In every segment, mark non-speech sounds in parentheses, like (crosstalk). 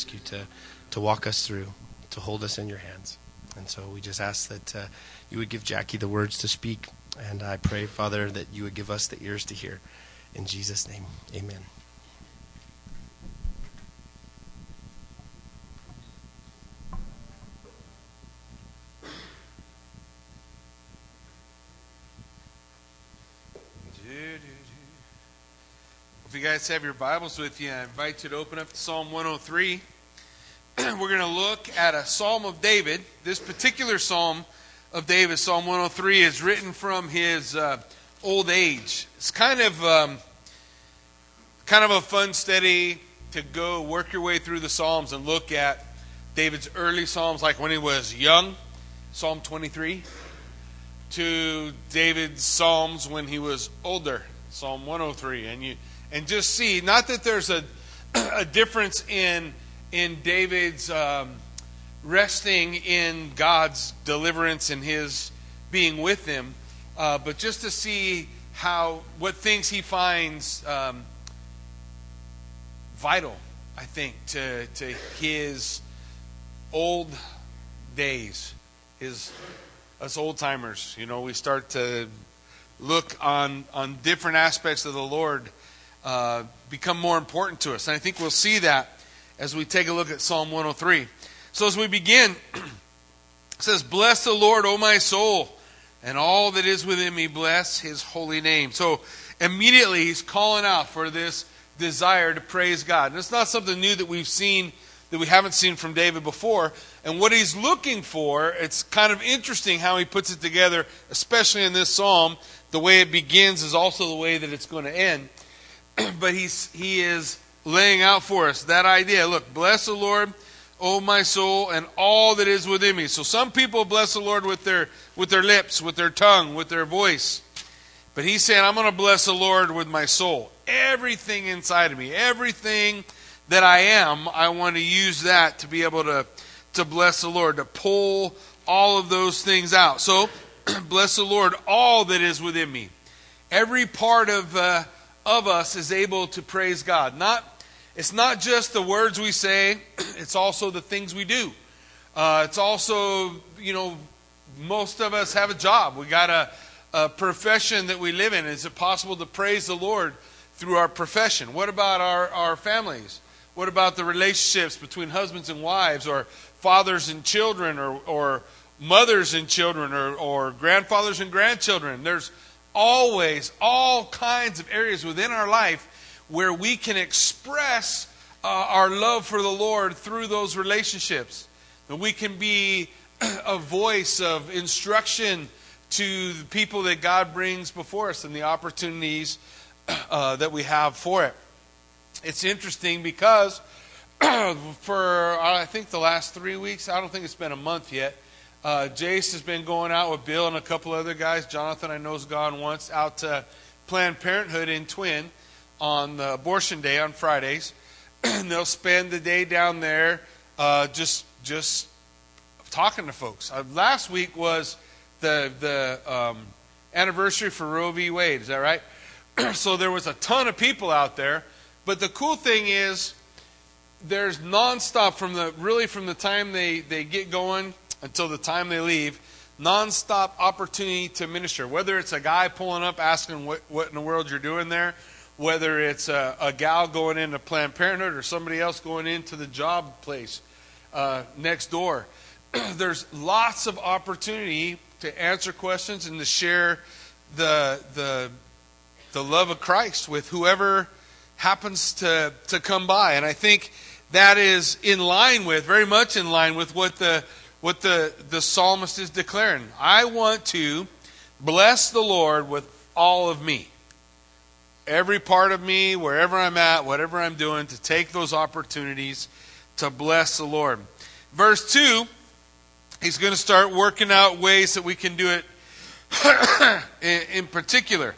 ask you to, to walk us through, to hold us in your hands. And so we just ask that uh, you would give Jackie the words to speak. And I pray, Father, that you would give us the ears to hear. In Jesus' name, amen. If you guys have your Bibles with you, I invite you to open up to Psalm 103. (clears throat) We're going to look at a Psalm of David. This particular Psalm of David, Psalm 103, is written from his uh, old age. It's kind of um, kind of a fun study to go work your way through the Psalms and look at David's early Psalms, like when he was young, Psalm 23, to David's Psalms when he was older, Psalm 103, and you and just see not that there's a, (clears throat) a difference in in David's um, resting in God's deliverance and his being with him, uh, but just to see how what things he finds um, vital, I think, to to his old days, his us old timers. You know, we start to look on on different aspects of the Lord uh, become more important to us. And I think we'll see that as we take a look at Psalm 103. So as we begin, (clears throat) it says, Bless the Lord, O my soul, and all that is within me, bless his holy name. So immediately he's calling out for this desire to praise God. And it's not something new that we've seen that we haven't seen from David before. And what he's looking for, it's kind of interesting how he puts it together, especially in this psalm. The way it begins is also the way that it's going to end. (clears throat) but he's, he is laying out for us that idea. Look, bless the Lord, O my soul, and all that is within me. So some people bless the Lord with their, with their lips, with their tongue, with their voice. But he's saying, I'm going to bless the Lord with my soul. Everything inside of me, everything that I am, I want to use that to be able to, to bless the Lord, to pull all of those things out. So, (clears throat) bless the Lord, all that is within me. Every part of, uh, of us is able to praise God. Not, it's not just the words we say, (clears throat) it's also the things we do. Uh, it's also, you know, most of us have a job. We got a, a profession that we live in. Is it possible to praise the Lord through our profession? What about our, our families? What about the relationships between husbands and wives, or fathers and children, or, or mothers and children, or, or grandfathers and grandchildren? There's always all kinds of areas within our life where we can express uh, our love for the Lord through those relationships. That we can be (clears throat) a voice of instruction to the people that God brings before us and the opportunities (clears throat) uh, that we have for it. It's interesting because (clears throat) for I think the last three weeks, I don't think it's been a month yet uh, Jace has been going out with Bill and a couple other guys. Jonathan, I know, has gone once out to Planned Parenthood in Twin on the abortion day on Fridays. (clears throat) and they'll spend the day down there uh, just just talking to folks. Uh, last week was the the um, anniversary for Roe v. Wade. Is that right? (clears throat) so there was a ton of people out there. But the cool thing is, there's nonstop from the really from the time they they get going until the time they leave, nonstop opportunity to minister. Whether it's a guy pulling up asking what, what in the world you're doing there, whether it's a, a gal going into Planned Parenthood or somebody else going into the job place uh, next door. (clears throat) There's lots of opportunity to answer questions and to share the, the, the love of Christ with whoever happens to, to come by. And I think that is in line with, very much in line with what the what the, the psalmist is declaring. I want to bless the Lord with all of me. Every part of me, wherever I'm at, whatever I'm doing, to take those opportunities to bless the Lord. Verse 2, he's going to start working out ways that we can do it (coughs) in, in particular.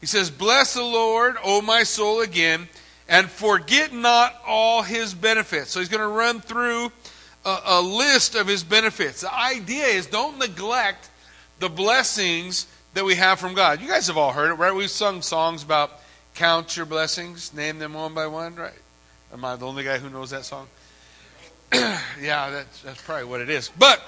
He says, Bless the Lord, O my soul, again, and forget not all his benefits. So he's going to run through a, a list of his benefits. The idea is don't neglect the blessings that we have from God. You guys have all heard it, right? We've sung songs about count your blessings, name them one by one, right? Am I the only guy who knows that song? (clears throat) yeah, that's, that's probably what it is. But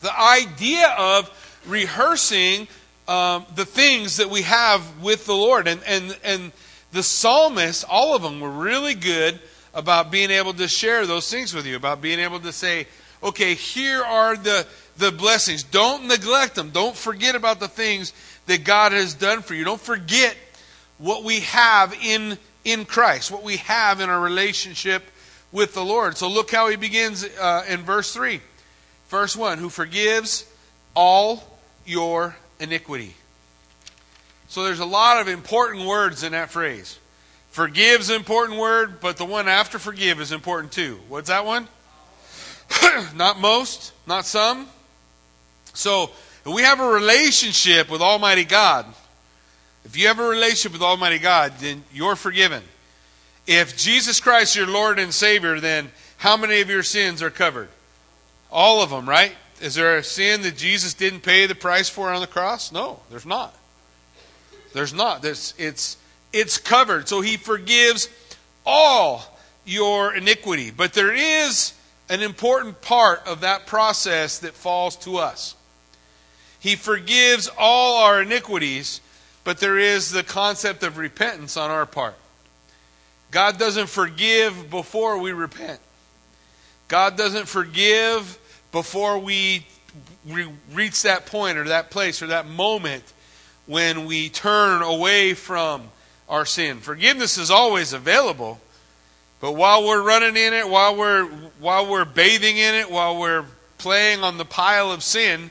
the idea of rehearsing um, the things that we have with the Lord. And, and, and the psalmists, all of them, were really good about being able to share those things with you, about being able to say, okay, here are the, the blessings. Don't neglect them. Don't forget about the things that God has done for you. Don't forget what we have in, in Christ, what we have in our relationship with the Lord. So look how he begins uh, in verse 3. Verse 1 Who forgives all your iniquity. So there's a lot of important words in that phrase. Forgive's an important word, but the one after forgive is important too. What's that one? (clears throat) not most, not some. So if we have a relationship with Almighty God, if you have a relationship with Almighty God, then you're forgiven. If Jesus Christ is your Lord and Savior, then how many of your sins are covered? All of them, right? Is there a sin that Jesus didn't pay the price for on the cross? No, there's not. There's not. There's, it's, it's covered. So he forgives all your iniquity. But there is an important part of that process that falls to us. He forgives all our iniquities, but there is the concept of repentance on our part. God doesn't forgive before we repent. God doesn't forgive before we reach that point or that place or that moment when we turn away from our sin. Forgiveness is always available, but while we're running in it, while we're while we're bathing in it, while we're playing on the pile of sin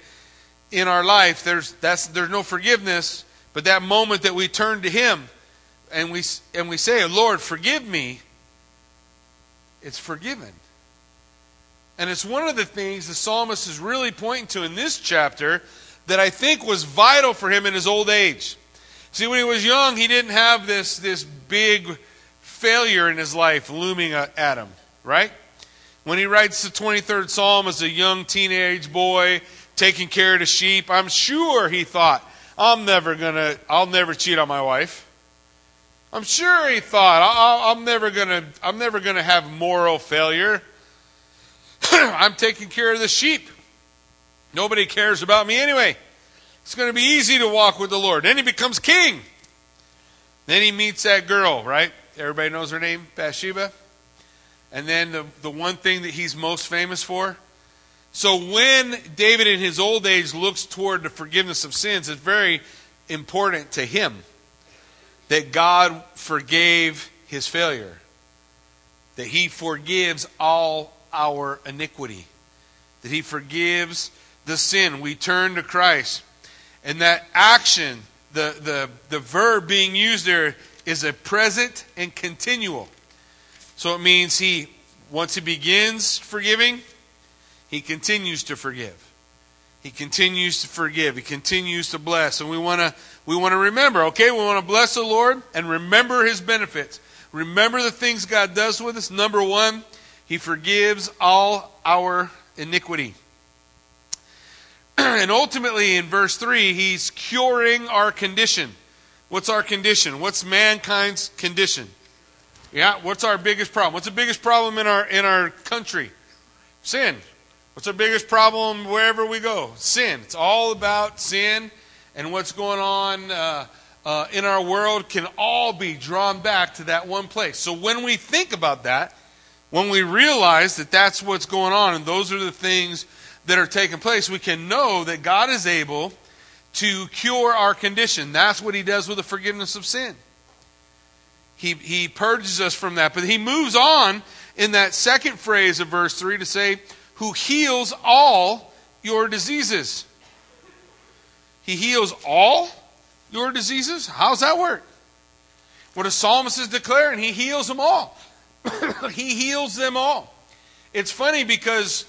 in our life, there's that's there's no forgiveness. But that moment that we turn to Him and we and we say, "Lord, forgive me," it's forgiven. And it's one of the things the psalmist is really pointing to in this chapter that I think was vital for him in his old age. See, when he was young, he didn't have this, this big failure in his life looming at him, right? When he writes the 23rd Psalm as a young teenage boy taking care of the sheep, I'm sure he thought, I'm never gonna, I'll never cheat on my wife. I'm sure he thought, I'm never gonna, I'm never gonna have moral failure. (clears throat) I'm taking care of the sheep. Nobody cares about me anyway. It's going to be easy to walk with the Lord. Then he becomes king. Then he meets that girl, right? Everybody knows her name, Bathsheba. And then the, the one thing that he's most famous for. So when David in his old age looks toward the forgiveness of sins, it's very important to him that God forgave his failure, that he forgives all our iniquity, that He forgives the sin. We turn to Christ. And that action, the, the, the verb being used there, is a present and continual. So it means He, once He begins forgiving, He continues to forgive. He continues to forgive. He continues to bless. And we want to we want to remember, okay? We want to bless the Lord and remember his benefits. Remember the things God does with us. Number 1, he forgives all our iniquity. (clears throat) and ultimately, in verse 3, he's curing our condition. What's our condition? What's mankind's condition? Yeah, what's our biggest problem? What's the biggest problem in our in our country? Sin. What's our biggest problem wherever we go? Sin. It's all about sin and what's going on uh, uh, in our world can all be drawn back to that one place. So when we think about that, when we realize that that's what's going on and those are the things that are taking place, we can know that God is able to cure our condition. That's what He does with the forgiveness of sin. He, he purges us from that. But He moves on in that second phrase of verse 3 to say, Who heals all your diseases. He heals all your diseases? How's that work? What a psalmist is declaring, He heals them all. (coughs) he heals them all. It's funny because,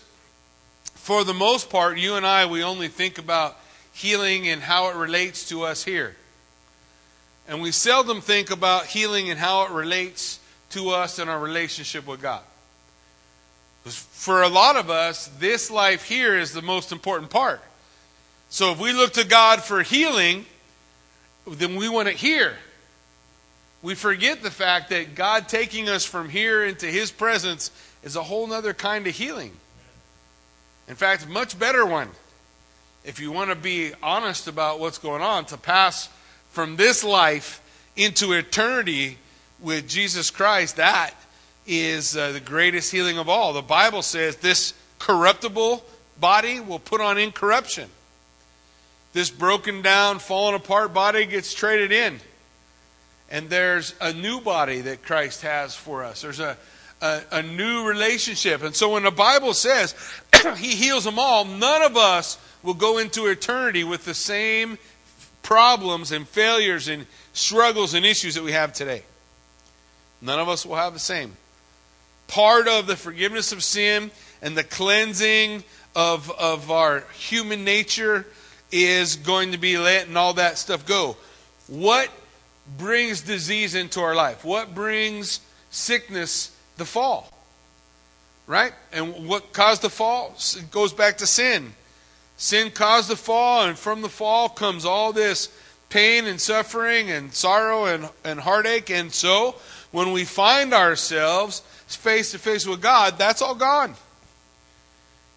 for the most part, you and I, we only think about healing and how it relates to us here. And we seldom think about healing and how it relates to us in our relationship with God. For a lot of us, this life here is the most important part. So if we look to God for healing, then we want it here. we forget the fact that God taking us from here into His presence is a whole other kind of healing. In fact, much better one. If you want to be honest about what's going on, to pass from this life into eternity with Jesus Christ, that is uh, the greatest healing of all. The Bible says this corruptible body will put on incorruption. This broken down, fallen apart body gets traded in and there's a new body that Christ has for us. There's a, a, a new relationship. And so when the Bible says (clears throat) He heals them all, none of us will go into eternity with the same problems and failures and struggles and issues that we have today. None of us will have the same. Part of the forgiveness of sin and the cleansing of, of our human nature is going to be letting all that stuff go. What brings disease into our life? What brings sickness? The fall. Right? And what caused the fall? It goes back to sin. Sin caused the fall, and from the fall comes all this pain and suffering and sorrow and, and heartache. And so, when we find ourselves face to face with God, that's all gone.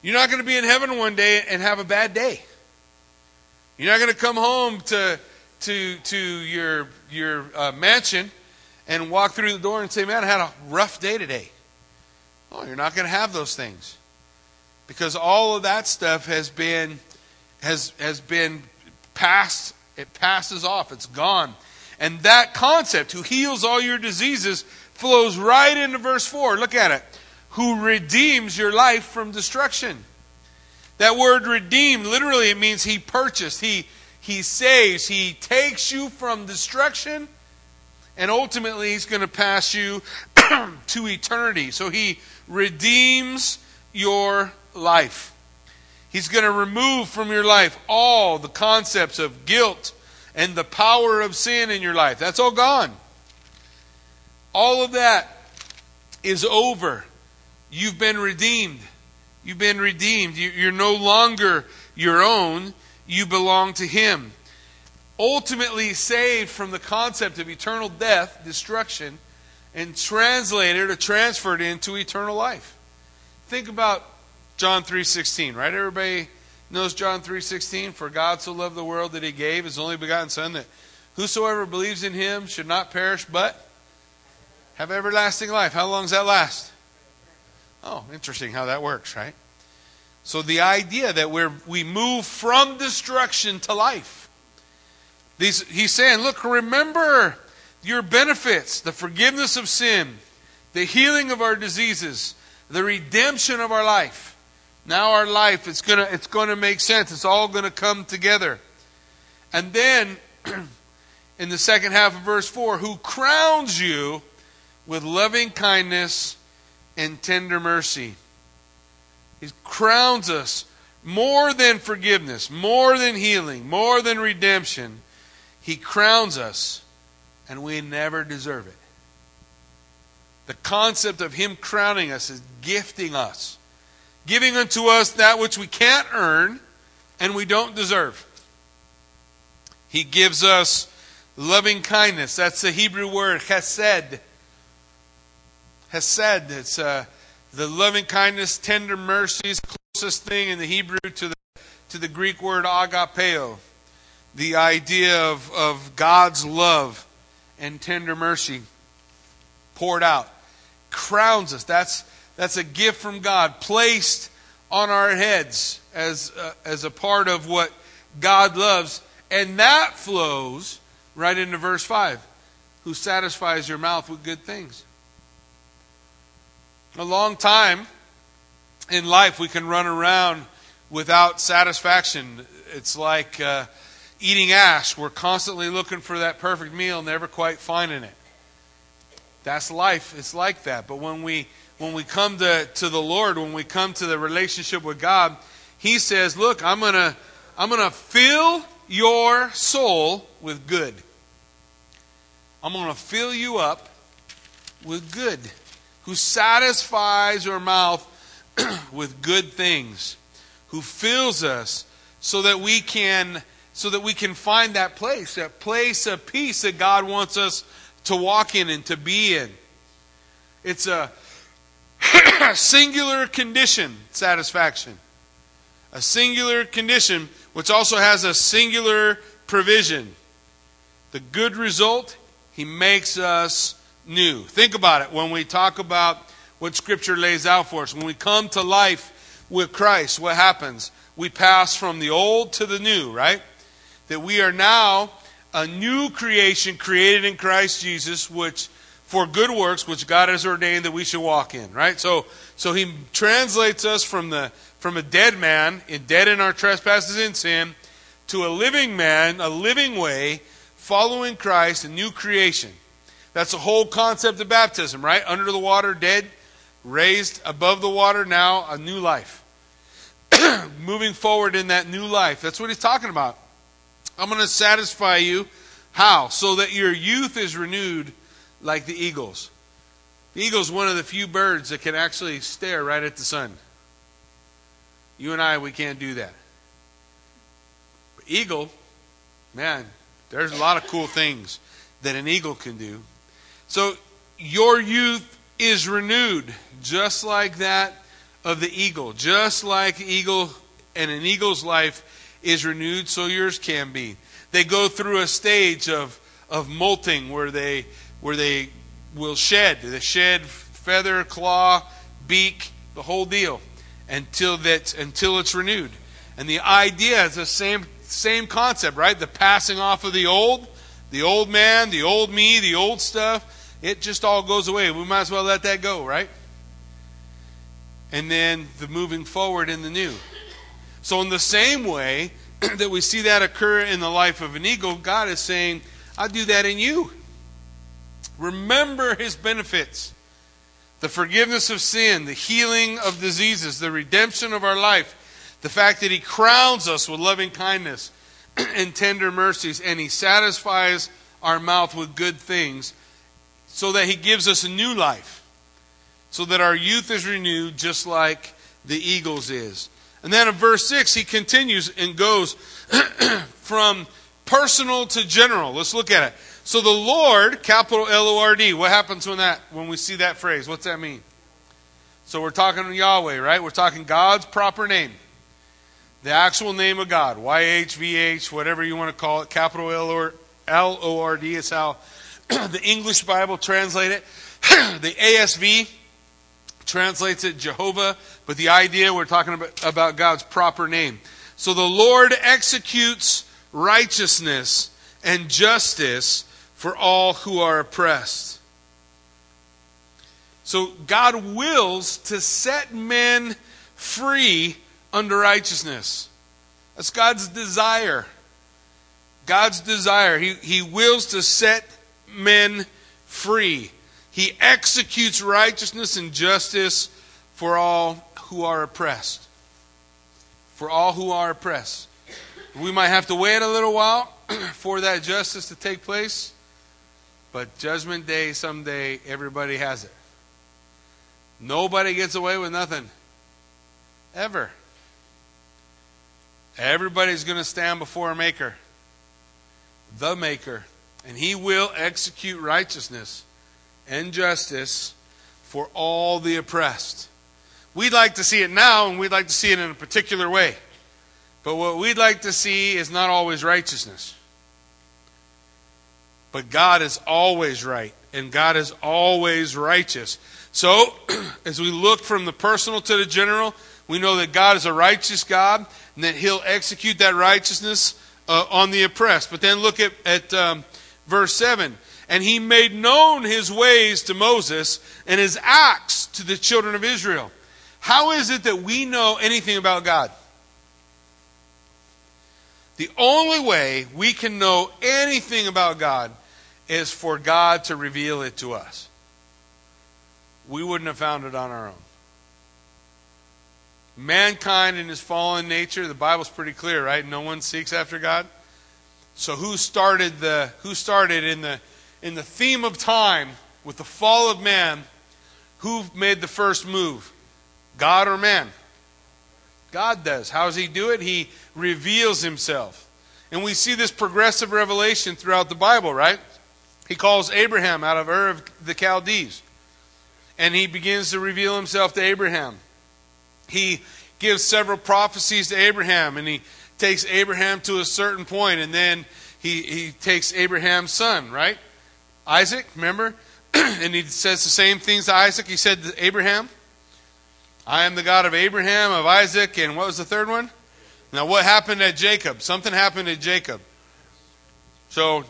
You're not going to be in heaven one day and have a bad day. You're not going to come home to to, to your, your uh, mansion and walk through the door and say, Man, I had a rough day today. Oh, you're not going to have those things. Because all of that stuff has been has has been passed it passes off it's gone and that concept who heals all your diseases flows right into verse 4 look at it who redeems your life from destruction that word redeemed literally it means he purchased he he saves. He takes you from destruction, and ultimately, He's going to pass you (clears throat) to eternity. So He redeems your life. He's going to remove from your life all the concepts of guilt and the power of sin in your life. That's all gone. All of that is over. You've been redeemed. You've been redeemed. You're no longer your own you belong to Him. Ultimately saved from the concept of eternal death, destruction, and translated or transferred into eternal life. Think about John 3:16, right? Everybody knows John 3:16, for God so loved the world that he gave his only begotten son that whosoever believes in him should not perish but have everlasting life. How long does that last? Oh, interesting how that works, right? So the idea that we we move from destruction to life. These, he's saying, look, remember your benefits, the forgiveness of sin, the healing of our diseases, the redemption of our life. Now our life, it's gonna, it's gonna make sense. It's all gonna come together. And then, (clears throat) in the second half of verse 4, who crowns you with loving kindness and tender mercy. He crowns us more than forgiveness, more than healing, more than redemption. He crowns us, and we never deserve it. The concept of Him crowning us is gifting us, giving unto us that which we can't earn and we don't deserve. He gives us loving kindness. That's the Hebrew word, chesed. Hesed. It's uh, the loving kindness, tender mercies, closest thing in the Hebrew to the, to the Greek word agapeo. The idea of, of God's love and tender mercy poured out. Crowns us. That's, that's a gift from God placed on our heads as, uh, as a part of what God loves. And that flows right into verse 5 who satisfies your mouth with good things. A long time in life, we can run around without satisfaction. It's like uh, eating ash. We're constantly looking for that perfect meal, never quite finding it. That's life. It's like that. But when we when we come to, to the Lord, when we come to the relationship with God, He says, Look, I'm gonna I'm gonna fill your soul with good. I'm gonna fill you up with good who satisfies your mouth (clears throat) with good things, who fills us so that we can so that we can find that place, that place of peace that God wants us to walk in and to be in. It's a (coughs) singular condition, satisfaction. A singular condition, which also has a singular provision. The good result, He makes us new. Think about it when we talk about what Scripture lays out for us. When we come to life with Christ, what happens? We pass from the old to the new, right? That we are now a new creation created in Christ Jesus, which for good works which God has ordained that we should walk in, right? So so he translates us from the from a dead man, in dead in our trespasses and sin, to a living man, a living way, following Christ, a new creation. That's the whole concept of baptism, right? Under the water, dead, raised above the water, now a new life. (clears throat) Moving forward in that new life. That's what he's talking about. I'm going to satisfy you. How? So that your youth is renewed like the eagles. The eagle is one of the few birds that can actually stare right at the sun. You and I, we can't do that. But eagle, man, there's a lot of cool things that an eagle can do. So your youth is renewed just like that of the eagle. Just like eagle and an eagle's life is renewed, so yours can be. They go through a stage of, of molting where they where they will shed. They shed feather, claw, beak, the whole deal until that until it's renewed. And the idea is the same same concept, right? The passing off of the old, the old man, the old me, the old stuff. It just all goes away. We might as well let that go, right? And then the moving forward in the new. So, in the same way (clears throat) that we see that occur in the life of an eagle, God is saying, I'll do that in you. Remember his benefits the forgiveness of sin, the healing of diseases, the redemption of our life, the fact that he crowns us with loving kindness (clears throat) and tender mercies, and he satisfies our mouth with good things so that he gives us a new life, so that our youth is renewed just like the eagle's is. And then in verse 6, he continues and goes (clears throat) from personal to general. Let's look at it. So the Lord, capital L O R D, what happens when that when we see that phrase? What's that mean? So we're talking Yahweh, right? We're talking God's proper name. The actual name of God. Y H V H, whatever you want to call it, capital L O R D is how (clears throat) the English Bible translate it. (clears throat) the ASV translates it Jehovah, but the idea we're talking about, about God's proper name. So the Lord executes righteousness and justice for all who are oppressed. So God wills to set men free under righteousness. That's God's desire. God's desire. He, he wills to set men free. He executes righteousness and justice for all who are oppressed. For all who are oppressed. We might have to wait a little while (clears throat) for that justice to take place. But Judgment Day, someday, everybody has it. Nobody gets away with nothing. Ever. Everybody's going to stand before a Maker, the Maker, and He will execute righteousness and justice for all the oppressed. We'd like to see it now, and we'd like to see it in a particular way. But what we'd like to see is not always righteousness. But God is always right, and God is always righteous. So, (clears throat) as we look from the personal to the general, we know that God is a righteous God, and that He'll execute that righteousness uh, on the oppressed. But then look at, at um, verse 7. And He made known His ways to Moses, and His acts to the children of Israel. How is it that we know anything about God? The only way we can know anything about God is for God to reveal it to us. We wouldn't have found it on our own. Mankind in his fallen nature, the Bible's pretty clear, right? No one seeks after God. So who started the who started in the in the theme of time with the fall of man? Who made the first move? God or man? God does. How does he do it? He reveals himself. And we see this progressive revelation throughout the Bible, right? He calls Abraham out of Ur of the Chaldees. And he begins to reveal himself to Abraham. He gives several prophecies to Abraham, and he takes Abraham to a certain point, and then he, he takes Abraham's son, right? Isaac, remember? (clears throat) and he says the same things to Isaac he said to Abraham. I am the God of Abraham, of Isaac, and what was the third one? Now, what happened at Jacob? Something happened at Jacob. So,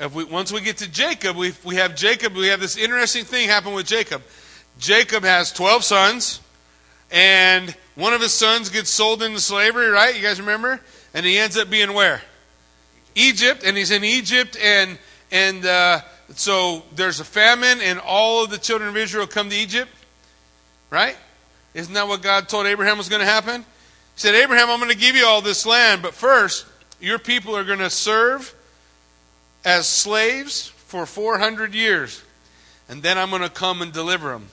if we, once we get to Jacob, we, we have Jacob, we have this interesting thing happen with Jacob. Jacob has 12 sons, and one of his sons gets sold into slavery, right? You guys remember? And he ends up being where? Egypt, and he's in Egypt, and and uh, so there's a famine, and all of the children of Israel come to Egypt, right? Isn't that what God told Abraham was going to happen? He said, Abraham, I'm going to give you all this land, but first, your people are going to serve as slaves for 400 years, and then I'm going to come and deliver them.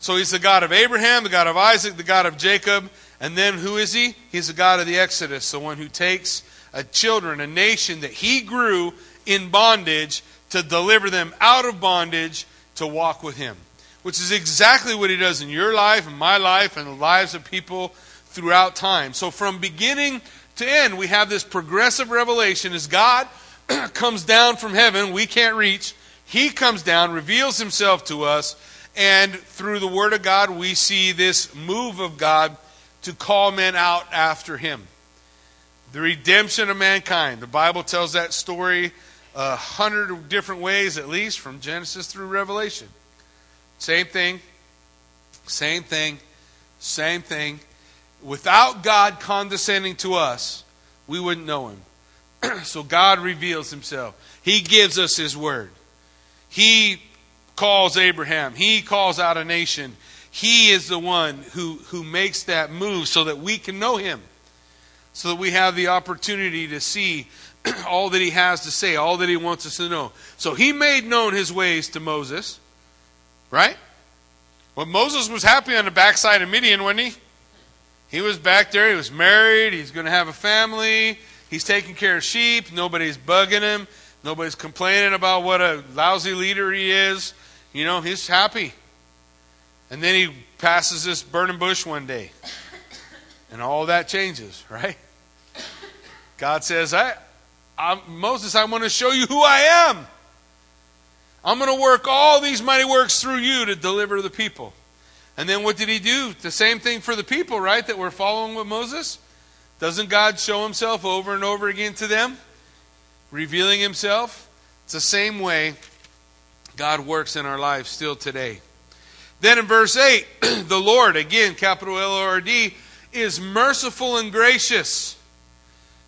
So he's the God of Abraham, the God of Isaac, the God of Jacob, and then who is he? He's the God of the Exodus, the one who takes a children, a nation that he grew in bondage to deliver them out of bondage to walk with him. Which is exactly what he does in your life and my life and the lives of people throughout time. So from beginning to end, we have this progressive revelation as God (clears throat) comes down from heaven, we can't reach. He comes down, reveals himself to us, and through the Word of God, we see this move of God to call men out after him. The redemption of mankind. The Bible tells that story a hundred different ways, at least, from Genesis through Revelation. Same thing, same thing, same thing. Without God condescending to us, we wouldn't know Him. (clears throat) so God reveals himself. He gives us his word. He calls Abraham. He calls out a nation. He is the one who, who makes that move so that we can know him. So that we have the opportunity to see (clears throat) all that he has to say, all that he wants us to know. So he made known his ways to Moses. Right? Well, Moses was happy on the backside of Midian, wasn't he? He was back there. He was married. He's going to have a family. He's taking care of sheep. Nobody's bugging him. Nobody's complaining about what a lousy leader he is. You know, he's happy. And then he passes this burning bush one day. And all that changes, (laughs) right? God says, I, I'm, Moses, I want to show you who I am. I'm going to work all these mighty works through you to deliver the people. And then what did he do? The same thing for the people, right? That were following with Moses. Doesn't God show himself over and over again to them? Revealing himself? It's the same way God works in our lives still today. Then in verse 8, (clears throat) the Lord, again, capital L O R D, is merciful and gracious.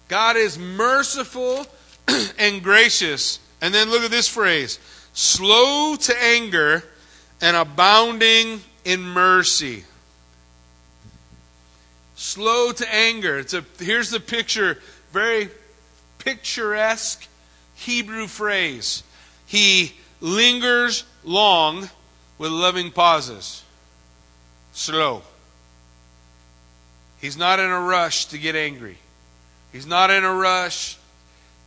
God is merciful (clears throat) and gracious. And then look at this phrase slow to anger and abounding in mercy slow to anger. It's a, here's the picture, very picturesque Hebrew phrase. He lingers long with loving pauses. Slow. He's not in a rush to get angry. He's not in a rush.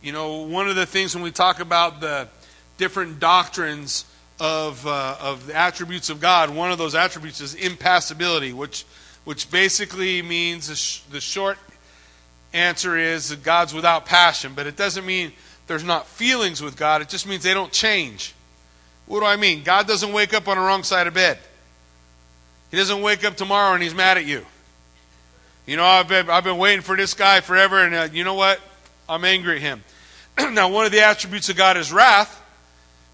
You know, one of the things when we talk about the different doctrines of, uh, of the attributes of God, one of those attributes is impassibility, which which basically means the, sh- the short answer is that God's without passion, but it doesn't mean there's not feelings with God. It just means they don't change. What do I mean? God doesn't wake up on the wrong side of bed. He doesn't wake up tomorrow and he's mad at you. You know, I've been, I've been waiting for this guy forever, and uh, you know what? I'm angry at him. (clears throat) now, one of the attributes of God is wrath,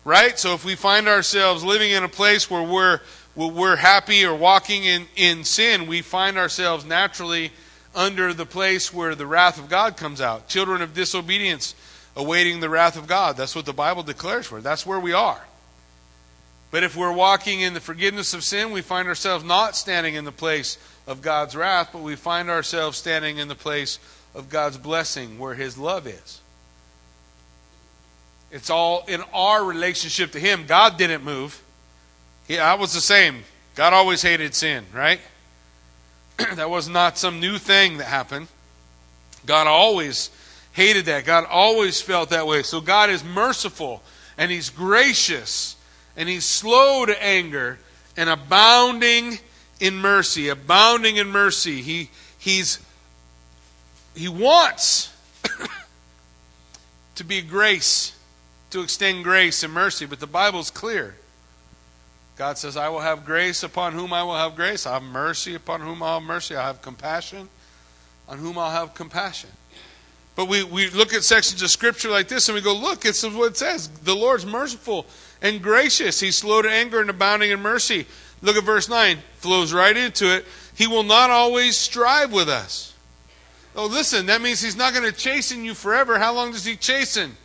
right? So if we find ourselves living in a place where we're we're happy or walking in, in sin, we find ourselves naturally under the place where the wrath of God comes out. Children of disobedience awaiting the wrath of God. That's what the Bible declares for. That's where we are. But if we're walking in the forgiveness of sin, we find ourselves not standing in the place of God's wrath, but we find ourselves standing in the place of God's blessing where His love is. It's all in our relationship to Him. God didn't move. Yeah, I was the same. God always hated sin, right? (clears throat) that was not some new thing that happened. God always hated that. God always felt that way. So God is merciful and he's gracious and he's slow to anger and abounding in mercy abounding in mercy he he's he wants (coughs) to be grace to extend grace and mercy but the bible's clear god says i will have grace upon whom i will have grace i have mercy upon whom i'll have mercy i have compassion on whom i'll have compassion but we, we look at sections of scripture like this and we go, look, it's what it says. The Lord's merciful and gracious. He's slow to anger and abounding in mercy. Look at verse 9. Flows right into it. He will not always strive with us. Oh, listen, that means he's not going to chasten you forever. How long does he chasten?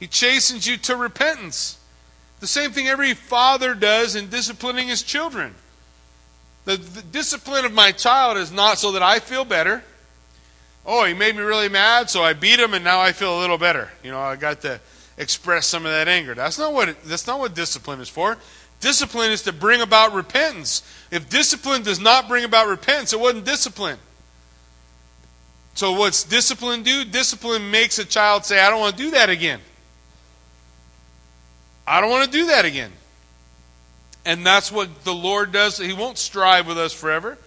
He chastens you to repentance. The same thing every father does in disciplining his children. The, the discipline of my child is not so that I feel better. Oh, he made me really mad, so I beat him, and now I feel a little better. You know, I got to express some of that anger. That's not what that's not what discipline is for. Discipline is to bring about repentance. If discipline does not bring about repentance, it wasn't discipline. So what's discipline do? Discipline makes a child say, I don't want to do that again. I don't want to do that again. And that's what the Lord does. He won't strive with us forever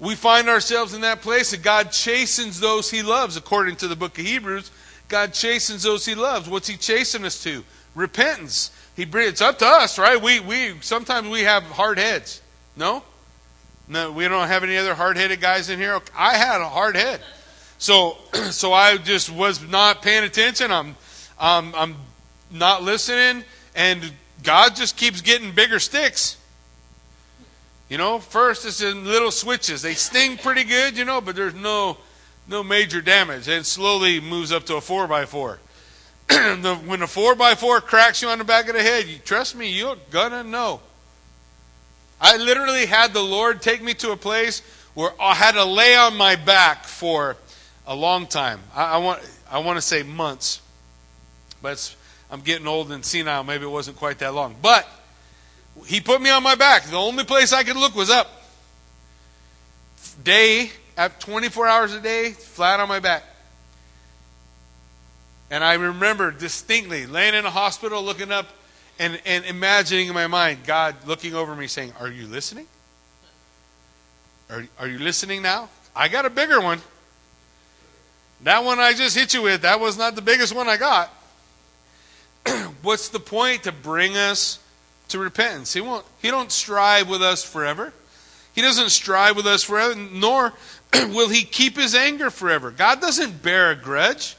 we find ourselves in that place that God chastens those he loves, according to the book of Hebrews. God chastens those he loves. What's he chastening us to? Repentance. He it's up to us, right? We we sometimes we have hard heads. No? No, we don't have any other hard-headed guys in here. I had a hard head. So (clears throat) so I just was not paying attention. I'm I'm I'm not listening and God just keeps getting bigger sticks. You know, first it's in little switches. They sting pretty good, you know, but there's no no major damage. And slowly moves up to a four by four. (clears throat) when a four by four cracks you on the back of the head, you trust me, you're gonna know. I literally had the Lord take me to a place where I had to lay on my back for a long time. I, I want I want to say months, but I'm getting old and senile. Maybe it wasn't quite that long, but he put me on my back. The only place I could look was up. Day, at 24 hours a day, flat on my back. And I remember distinctly laying in a hospital looking up and, and imagining in my mind God looking over me saying, Are you listening? Are, are you listening now? I got a bigger one. That one I just hit you with, that was not the biggest one I got. (clears throat) What's the point? To bring us to repentance. He won't he don't strive with us forever. He doesn't strive with us forever, nor (clears throat) will he keep his anger forever. God doesn't bear a grudge.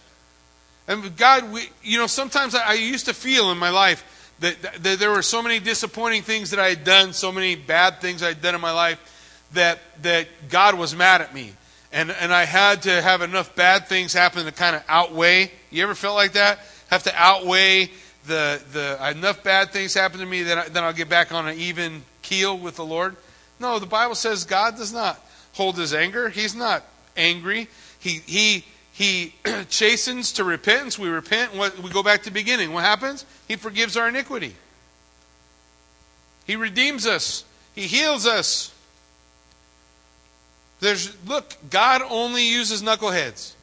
And God, we, you know, sometimes I, I used to feel in my life that, that, that, there were so many disappointing things that I had done, so many bad things I had done in my life, that that God was mad at me, and and I had to have enough bad things happen to kind of outweigh. You ever felt like that? Have to outweigh the, the enough bad things happen to me that then I'll get back on an even keel with the Lord. No, the Bible says God does not hold his anger. He's not angry. He he he (clears throat) chastens to repentance. We repent. What, we go back to the beginning. What happens? He forgives our iniquity. He redeems us. He heals us. There's look, God only uses knuckleheads.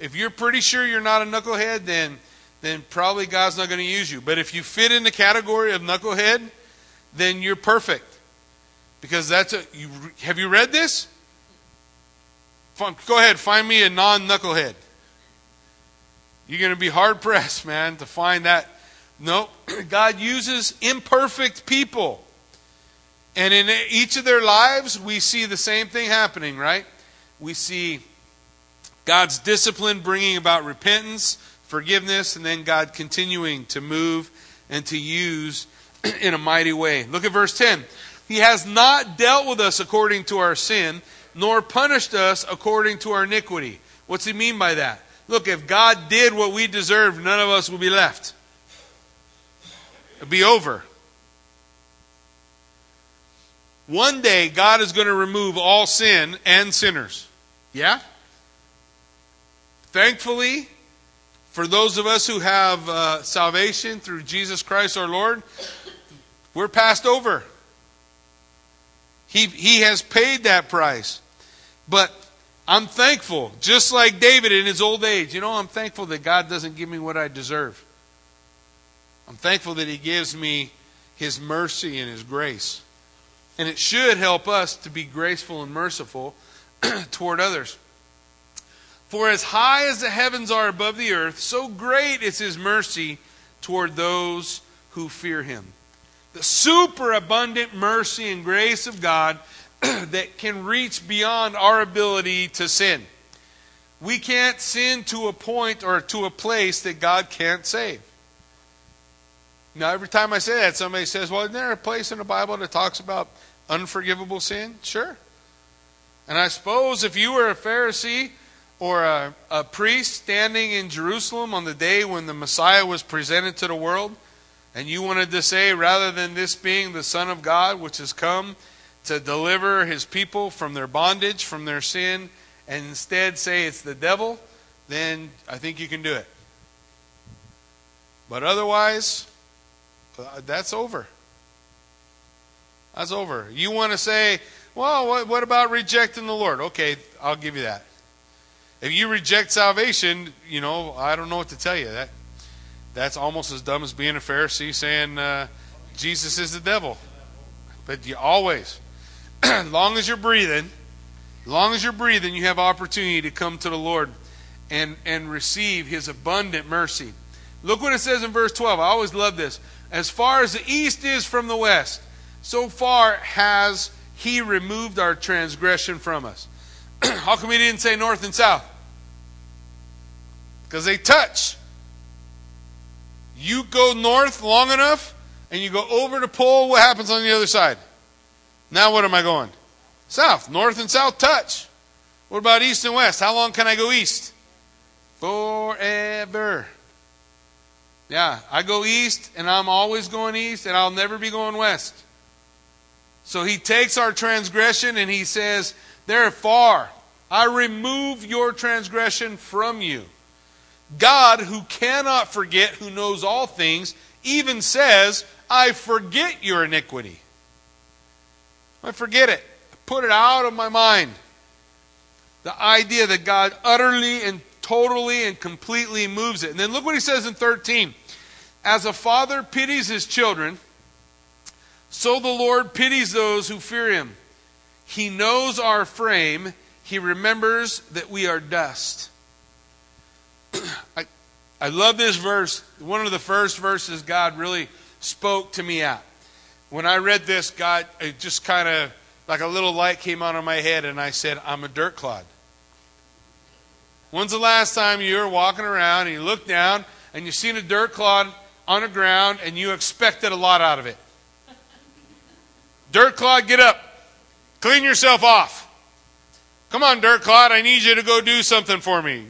If you're pretty sure you're not a knucklehead, then then probably God's not going to use you. But if you fit in the category of knucklehead, then you're perfect. Because that's a. You, have you read this? Go ahead, find me a non knucklehead. You're going to be hard pressed, man, to find that. No, (clears throat) God uses imperfect people. And in each of their lives, we see the same thing happening, right? We see God's discipline bringing about repentance forgiveness, and then God continuing to move and to use (clears throat) in a mighty way. Look at verse 10. He has not dealt with us according to our sin, nor punished us according to our iniquity. What's he mean by that? Look, if God did what we deserve, none of us would be left. It'd be over. One day, God is going to remove all sin and sinners. Yeah? Thankfully, for those of us who have uh, salvation through Jesus Christ our Lord, we're passed over. He, he has paid that price. But I'm thankful, just like David in his old age. You know, I'm thankful that God doesn't give me what I deserve. I'm thankful that He gives me His mercy and His grace. And it should help us to be graceful and merciful (clears throat) toward others. For as high as the heavens are above the earth, so great is His mercy toward those who fear Him. The superabundant mercy and grace of God (clears throat) that can reach beyond our ability to sin. We can't sin to a point or to a place that God can't save. Now, every time I say that, somebody says, Well, isn't there a place in the Bible that talks about unforgivable sin? Sure. And I suppose if you were a Pharisee or a, a, priest standing in Jerusalem on the day when the Messiah was presented to the world, and you wanted to say, rather than this being the Son of God, which has come to deliver his people from their bondage, from their sin, and instead say it's the devil, then I think you can do it. But otherwise, uh, that's over. That's over. You want to say, well, what, what about rejecting the Lord? Okay, I'll give you that. If you reject salvation, you know, I don't know what to tell you. That that's almost as dumb as being a Pharisee saying uh, Jesus is the devil. But you always, (clears throat) long as you're breathing, long as you're breathing, you have opportunity to come to the Lord and, and receive His abundant mercy. Look what it says in verse 12. I always love this. As far as the east is from the west, so far has He removed our transgression from us. (clears throat) How come He didn't say north and south? Because they touch. You go north long enough, and you go over the pole, what happens on the other side? Now, what am I going? South. North and south touch. What about east and west? How long can I go east? Forever. Yeah, I go east and I'm always going east and I'll never be going west. So he takes our transgression and he says, Therefore, I remove your transgression from you. God, who cannot forget, who knows all things, even says, I forget your iniquity. I forget it I put it out of my mind. The idea that God utterly and totally and completely moves it. And then look what he says in 13. As a father pities his children, so the Lord pities those who fear him. He knows our frame, he remembers that we are dust. (clears throat) I, I love this verse. One of the first verses God really spoke to me at. When I read this, God, it just kind of like a little light came on in my head, and I said, I'm a dirt clod. When's the last time you were walking around and you looked down and you seen a dirt clod on the ground and you expected a lot out of it? Dirt clod, get up. Clean yourself off. Come on, dirt clod, I need you to go do something for me.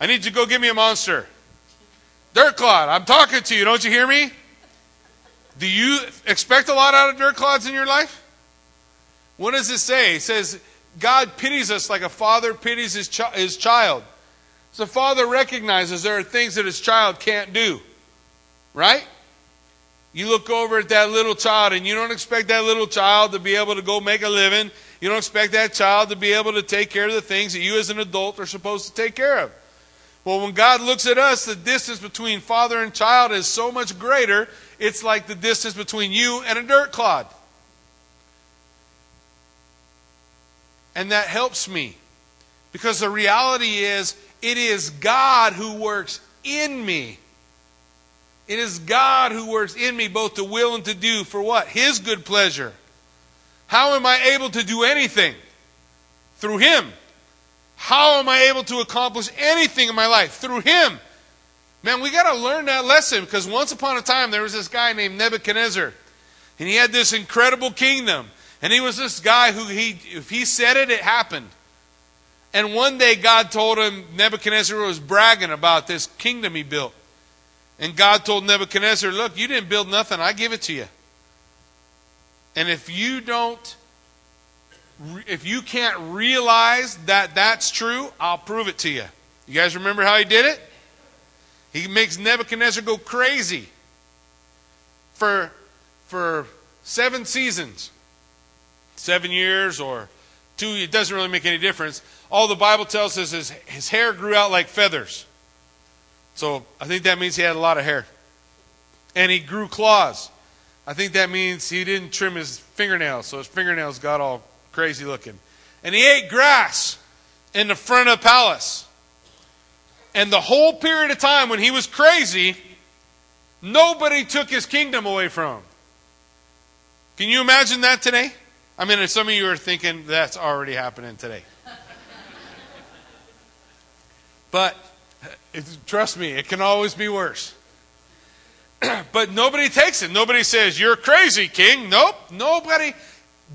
I need you to go get me a monster. Dirt clod, I'm talking to you. Don't you hear me? Do you expect a lot out of dirt clods in your life? What does it say? It says, God pities us like a father pities his, his child. So, father recognizes there are things that his child can't do. Right? You look over at that little child and you don't expect that little child to be able to go make a living. You don't expect that child to be able to take care of the things that you as an adult are supposed to take care of. Well, when God looks at us, the distance between father and child is so much greater, it's like the distance between you and a dirt clod. And that helps me. Because the reality is, it is God who works in me. It is God who works in me both to will and to do for what? His good pleasure. How am I able to do anything? Through Him. How am I able to accomplish anything in my life? Through Him. Man, we got to learn that lesson because once upon a time there was this guy named Nebuchadnezzar. And he had this incredible kingdom. And he was this guy who he if he said it, it happened. And one day God told him Nebuchadnezzar was bragging about this kingdom he built. And God told Nebuchadnezzar, Look, you didn't build nothing, I give it to you. And if you don't, if you can't realize that that's true, I'll prove it to you. You guys remember how he did it? He makes Nebuchadnezzar go crazy for, for seven seasons seven years or two, it doesn't really make any difference. All the Bible tells us is his hair grew out like feathers. So I think that means he had a lot of hair. and he grew claws. I think that means he didn't trim his fingernails, so his fingernails got all crazy looking. And he ate grass in the front of the palace. And the whole period of time when he was crazy, nobody took his kingdom away from him. Can you imagine that today? I mean, some of you are thinking that's already happening today. (laughs) but trust me, it can always be worse. (clears throat) but nobody takes it. Nobody says, You're crazy, king. Nope. Nobody.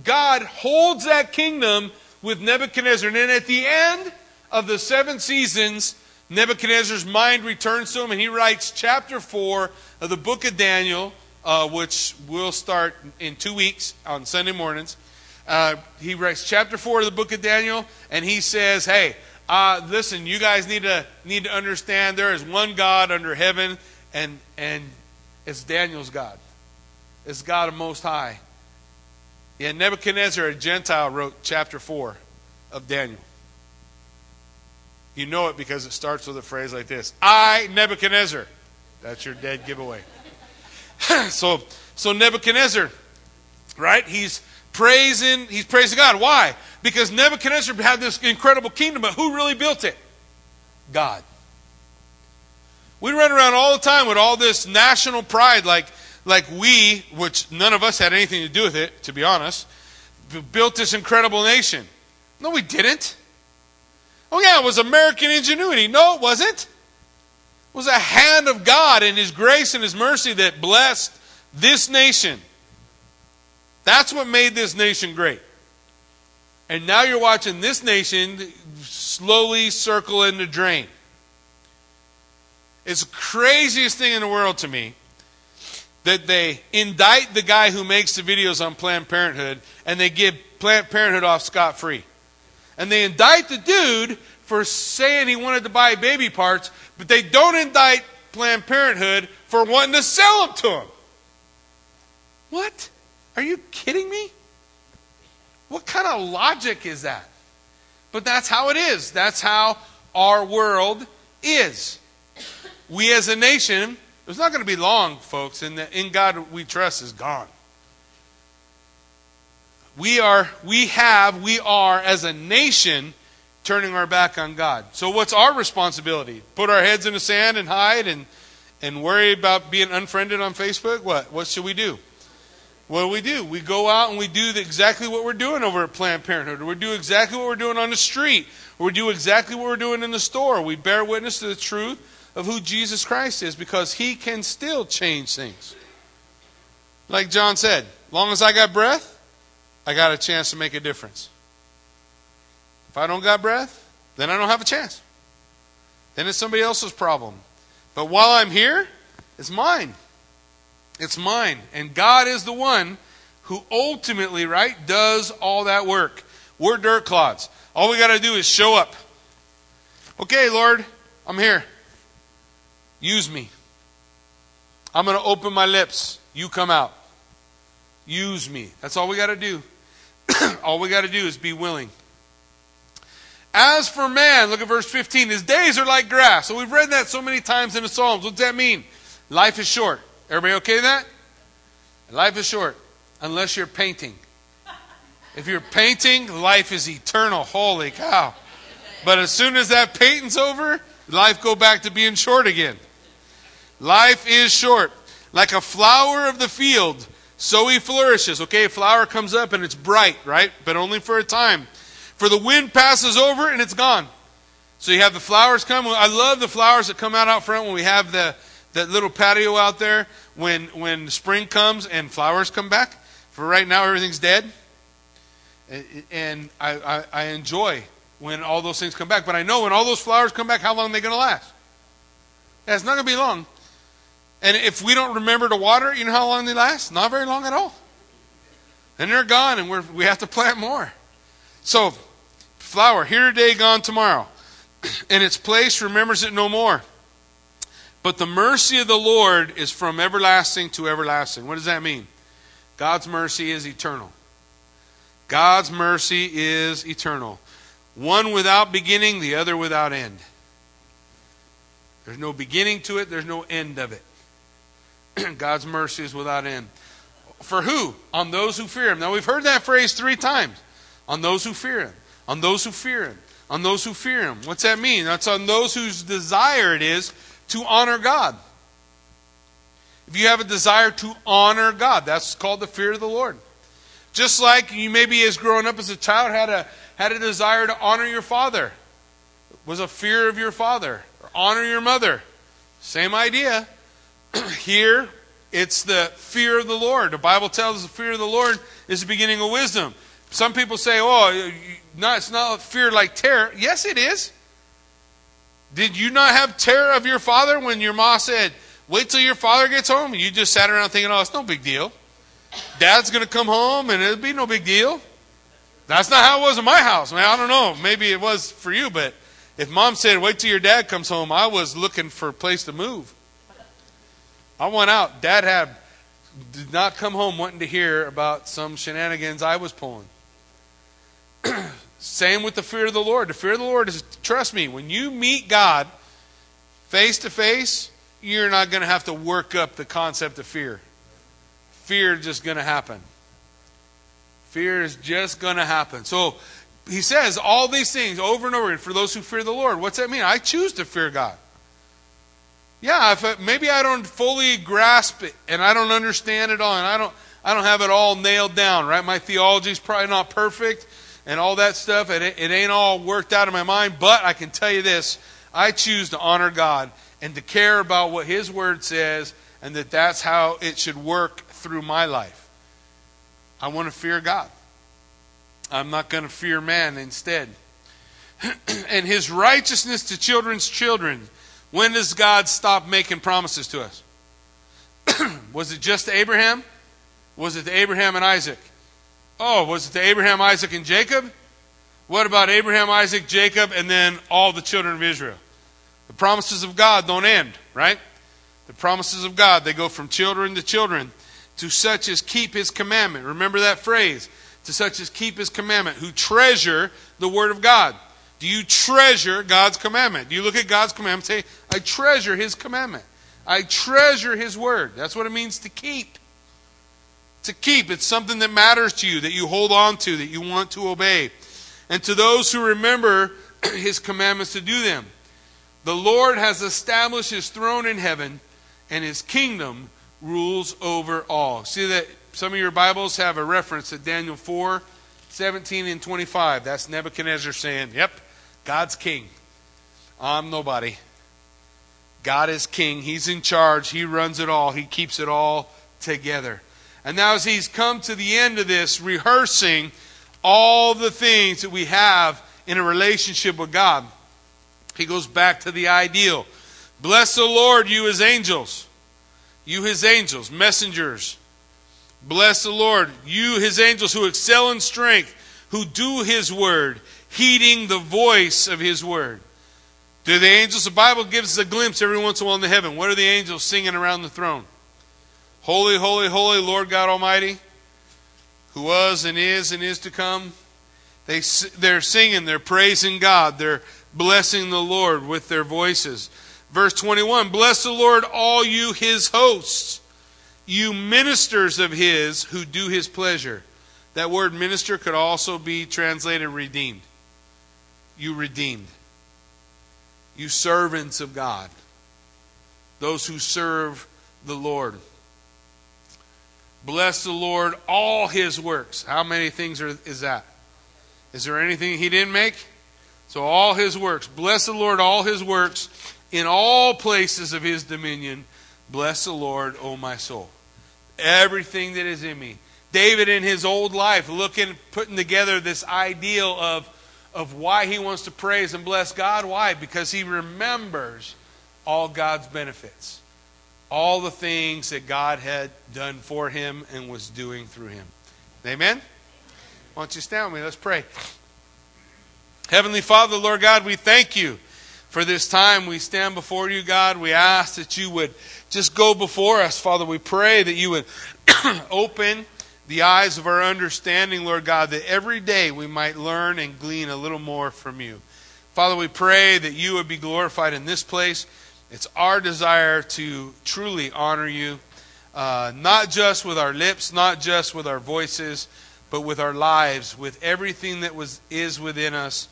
God holds that kingdom with Nebuchadnezzar. And then at the end of the seven seasons, Nebuchadnezzar's mind returns to him, and he writes chapter 4 of the book of Daniel, uh, which will start in two weeks on Sunday mornings. Uh, he writes chapter 4 of the book of Daniel, and he says, Hey, uh, listen, you guys need to, need to understand there is one God under heaven, and, and it's Daniel's God. It's God of Most High. Yeah, Nebuchadnezzar, a Gentile, wrote chapter 4 of Daniel. You know it because it starts with a phrase like this I, Nebuchadnezzar. That's your dead giveaway. (laughs) so, so Nebuchadnezzar, right? He's praising, he's praising God. Why? Because Nebuchadnezzar had this incredible kingdom, but who really built it? God. We run around all the time with all this national pride, like, like we, which none of us had anything to do with it, to be honest, built this incredible nation. No, we didn't. Oh, yeah, it was American ingenuity. No, it wasn't. It was a hand of God and His grace and His mercy that blessed this nation. That's what made this nation great. And now you're watching this nation slowly circle in the drain. It's the craziest thing in the world to me that they indict the guy who makes the videos on Planned Parenthood and they give Planned Parenthood off scot free. And they indict the dude for saying he wanted to buy baby parts, but they don't indict Planned Parenthood for wanting to sell them to him. What? Are you kidding me? What kind of logic is that? But that's how it is. That's how our world is we as a nation, it's not going to be long, folks, and in God we trust is gone. We are, we have, we are as a nation turning our back on God. So what's our responsibility? Put our heads in the sand and hide and, and worry about being unfriended on Facebook? What? What should we do? What do we do? We go out and we do exactly what we're doing over at Planned Parenthood, we do exactly what we're doing on the street, we do exactly what we're doing in the store. We bear witness to the truth of who Jesus Christ is because he can still change things. Like John said, long as I got breath, I got a chance to make a difference. If I don't got breath, then I don't have a chance. Then it's somebody else's problem. But while I'm here, it's mine. It's mine. And God is the one who ultimately, right, does all that work. We're dirt clods. All we got to do is show up. Okay, Lord, I'm here. Use me. I'm going to open my lips. You come out. Use me. That's all we got to do. (clears throat) all we got to do is be willing. As for man, look at verse 15. His days are like grass. So we've read that so many times in the Psalms. What does that mean? Life is short. Everybody okay with that? Life is short unless you're painting. If you're painting, life is eternal. Holy cow. But as soon as that painting's over, life go back to being short again. Life is short. Like a flower of the field, so he flourishes. Okay, a flower comes up and it's bright, right? But only for a time. For the wind passes over and it's gone. So you have the flowers come. I love the flowers that come out out front when we have the that little patio out there when when spring comes and flowers come back. For right now, everything's dead. And I, I, I enjoy when all those things come back. But I know when all those flowers come back, how long are they going to last? Yeah, it's not going to be long. And if we don't remember to water, you know how long they last? Not very long at all. And they're gone, and we're, we have to plant more. So, flower, here today, gone tomorrow. (clears throat) And its place remembers it no more. But the mercy of the Lord is from everlasting to everlasting. What does that mean? God's mercy is eternal. God's mercy is eternal. One without beginning, the other without end. There's no beginning to it, there's no end of it. (clears throat) God's mercy is without end. For who? On those who fear him. Now we've heard that phrase three times. On those who fear him. On those who fear him. On those who fear him. What's that mean? That's on those whose desire it is to honor God. If you have a desire to honor God, that's called the fear of the Lord. Just like you maybe as growing up as a child had a had a desire to honor your father. Was a fear of your father. Or honor your mother. Same idea. (clears throat) Here, it's the fear of the Lord. The Bible tells us the fear of the Lord is the beginning of wisdom. Some people say, oh, no, it's not fear like terror. Yes, it is. Did you not have terror of your father when your mom said, wait till your father gets home? And you just sat around thinking, oh, it's no big deal. Dad's going to come home and it'll be no big deal. That's not how it was in my house. I, mean, I don't know. Maybe it was for you, but if mom said, wait till your dad comes home, I was looking for a place to move. I went out. Dad had did not come home wanting to hear about some shenanigans I was pulling. (clears throat) Same with the fear of the Lord. The fear of the Lord is, trust me, when you meet God face to face, you're not going to have to work up the concept of fear. Fear is just going to happen. Fear is just going to happen. So he says all these things over and over again for those who fear the Lord. What's that mean? I choose to fear God. Yeah, if it, maybe I don't fully grasp it and I don't understand it all and I don't I don't have it all nailed down, right? My theology is probably not perfect and all that stuff. It, it ain't all worked out in my mind, but I can tell you this: I choose to honor God and to care about what His Word says, and that that's how it should work through my life. I want to fear God. I'm not going to fear man instead. (clears throat) and his righteousness to children's children. When does God stop making promises to us? (clears throat) was it just to Abraham? Was it to Abraham and Isaac? Oh, was it to Abraham, Isaac, and Jacob? What about Abraham, Isaac, Jacob, and then all the children of Israel? The promises of God don't end, right? The promises of God, they go from children to children to such as keep his commandment. Remember that phrase to such as keep his commandment, who treasure the word of God. Do you treasure God's commandment? Do you look at God's commandment and say, I treasure his commandment? I treasure his word. That's what it means to keep. To keep. It's something that matters to you, that you hold on to, that you want to obey. And to those who remember (clears throat) his commandments to do them. The Lord has established his throne in heaven, and his kingdom rules over all. See that some of your Bibles have a reference to Daniel 4 17 and 25. That's Nebuchadnezzar saying, Yep, God's king. I'm nobody. God is king. He's in charge. He runs it all. He keeps it all together. And now, as he's come to the end of this, rehearsing all the things that we have in a relationship with God, he goes back to the ideal. Bless the Lord, you his angels. You his angels, messengers Bless the Lord, you his angels who excel in strength, who do his word, heeding the voice of his word. Do the angels, the Bible gives us a glimpse every once in a while in the heaven. What are the angels singing around the throne? Holy, holy, holy, Lord God Almighty, who was and is and is to come. They, they're singing, they're praising God, they're blessing the Lord with their voices. Verse 21 Bless the Lord, all you his hosts you ministers of his who do his pleasure. That word minister could also be translated redeemed. You redeemed. You servants of God. Those who serve the Lord. Bless the Lord, all his works. How many things are, is that? Is there anything he didn't make? So, all his works. Bless the Lord, all his works in all places of his dominion. Bless the Lord, O my soul everything that is in me. David, in his old life, looking, putting together this ideal of, of why he wants to praise and bless God. Why? Because he remembers all God's benefits, all the things that God had done for him and was doing through him. Amen? Why don't you stand with me? Let's pray. Heavenly Father, Lord God, we thank you for this time. We stand before you, God. We ask that you would just go before us, Father. We pray that you would (clears throat) open the eyes of our understanding, Lord God, that every day we might learn and glean a little more from you. Father, we pray that you would be glorified in this place. It's our desire to truly honor you. uh, not just with our lips, not just with our voices, but with our lives, with everything that was is within us,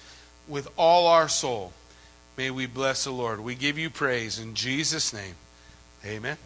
with all our soul. May we bless the Lord. We give you praise in Jesus' name. Amen.